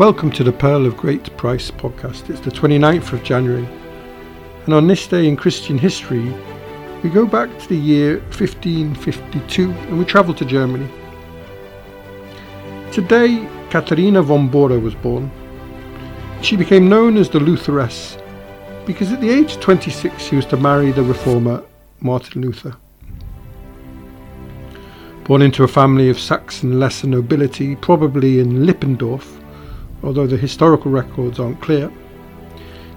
Welcome to the Pearl of Great Price podcast. It's the 29th of January, and on this day in Christian history, we go back to the year 1552 and we travel to Germany. Today, Katharina von Bora was born. She became known as the Lutheress because at the age of 26 she was to marry the reformer Martin Luther. Born into a family of Saxon lesser nobility, probably in Lippendorf, although the historical records aren't clear.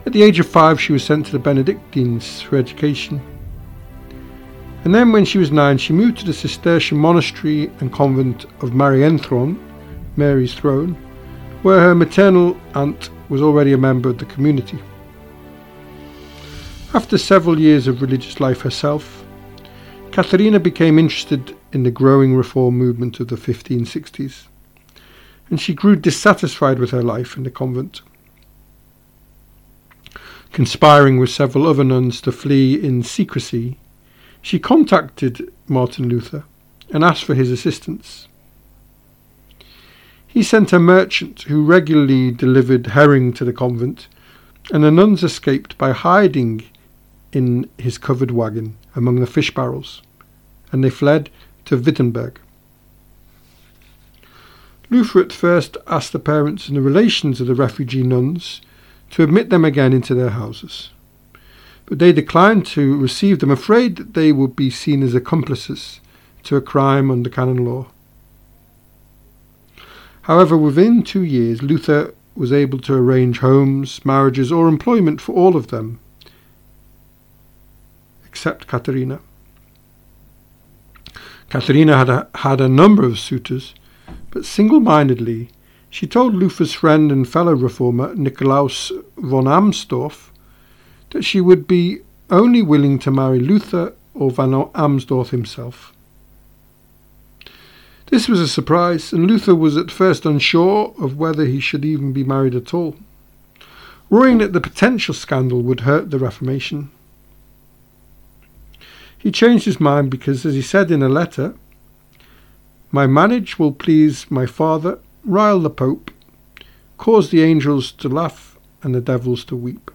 At the age of five, she was sent to the Benedictines for education. And then, when she was nine, she moved to the Cistercian monastery and convent of Marienthron, Mary's Throne, where her maternal aunt was already a member of the community. After several years of religious life herself, Katharina became interested in the growing reform movement of the 1560s and she grew dissatisfied with her life in the convent. Conspiring with several other nuns to flee in secrecy, she contacted Martin Luther and asked for his assistance. He sent a merchant who regularly delivered herring to the convent, and the nuns escaped by hiding in his covered wagon among the fish barrels, and they fled to Wittenberg. Luther at first asked the parents and the relations of the refugee nuns to admit them again into their houses. But they declined to receive them, afraid that they would be seen as accomplices to a crime under canon law. However, within two years, Luther was able to arrange homes, marriages, or employment for all of them, except Katharina. Katharina had a, had a number of suitors, but single mindedly she told Luther's friend and fellow reformer Nikolaus von Amsdorf that she would be only willing to marry Luther or von Amsdorf himself. This was a surprise, and Luther was at first unsure of whether he should even be married at all, worrying that the potential scandal would hurt the Reformation. He changed his mind because, as he said in a letter, my marriage will please my Father, rile the Pope, cause the angels to laugh and the devils to weep.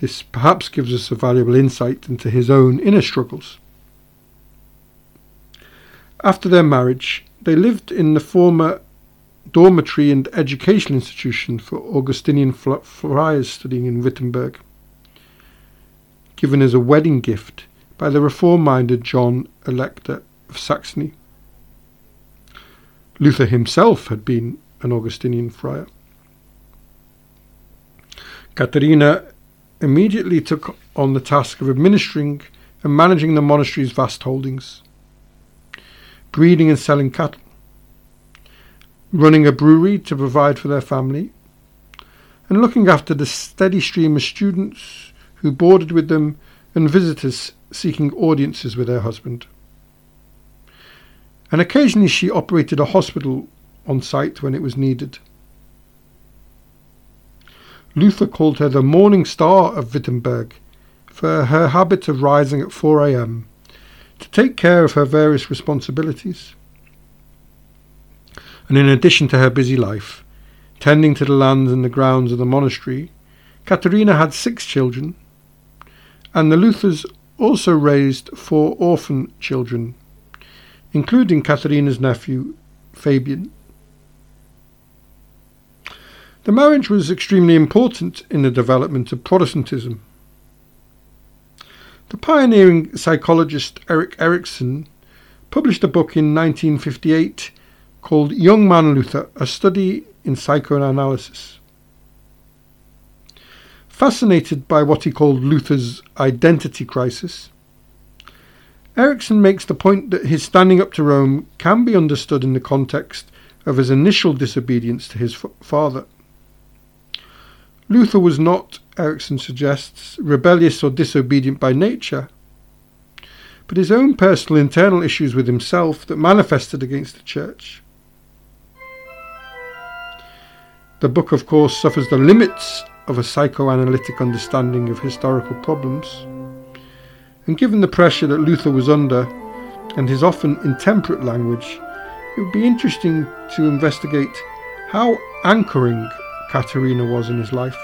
This perhaps gives us a valuable insight into his own inner struggles. After their marriage, they lived in the former dormitory and educational institution for Augustinian friars studying in Wittenberg, given as a wedding gift by the reform minded John Elector of Saxony. Luther himself had been an Augustinian friar. Katharina immediately took on the task of administering and managing the monastery's vast holdings, breeding and selling cattle, running a brewery to provide for their family, and looking after the steady stream of students who boarded with them and visitors seeking audiences with their husband and occasionally she operated a hospital on site when it was needed. Luther called her the morning star of Wittenberg for her habit of rising at 4 a.m. to take care of her various responsibilities. And in addition to her busy life, tending to the lands and the grounds of the monastery, Katharina had six children, and the Luthers also raised four orphan children including Katharina's nephew, Fabian. The marriage was extremely important in the development of Protestantism. The pioneering psychologist Erik Erikson published a book in 1958 called Young Man Luther A Study in Psychoanalysis. Fascinated by what he called Luther's identity crisis, Erikson makes the point that his standing up to Rome can be understood in the context of his initial disobedience to his father. Luther was not, Erikson suggests, rebellious or disobedient by nature, but his own personal internal issues with himself that manifested against the church. The book, of course, suffers the limits of a psychoanalytic understanding of historical problems and given the pressure that Luther was under and his often intemperate language, it would be interesting to investigate how anchoring Katerina was in his life.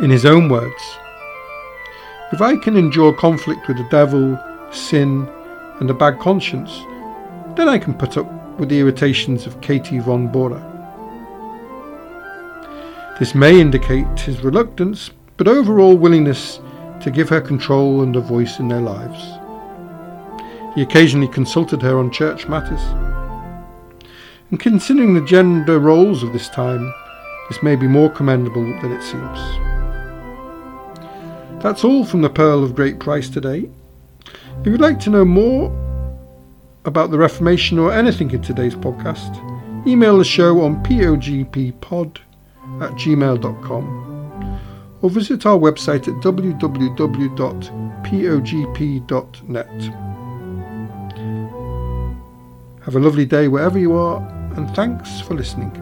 In his own words, if I can endure conflict with the devil, sin, and a bad conscience, then I can put up with the irritations of Katie von Bora. This may indicate his reluctance, but overall willingness to give her control and a voice in their lives. He occasionally consulted her on church matters. And considering the gender roles of this time, this may be more commendable than it seems. That's all from the Pearl of Great Price today. If you'd like to know more about the Reformation or anything in today's podcast, email the show on pogppod at gmail.com or visit our website at www.pogp.net. Have a lovely day wherever you are, and thanks for listening.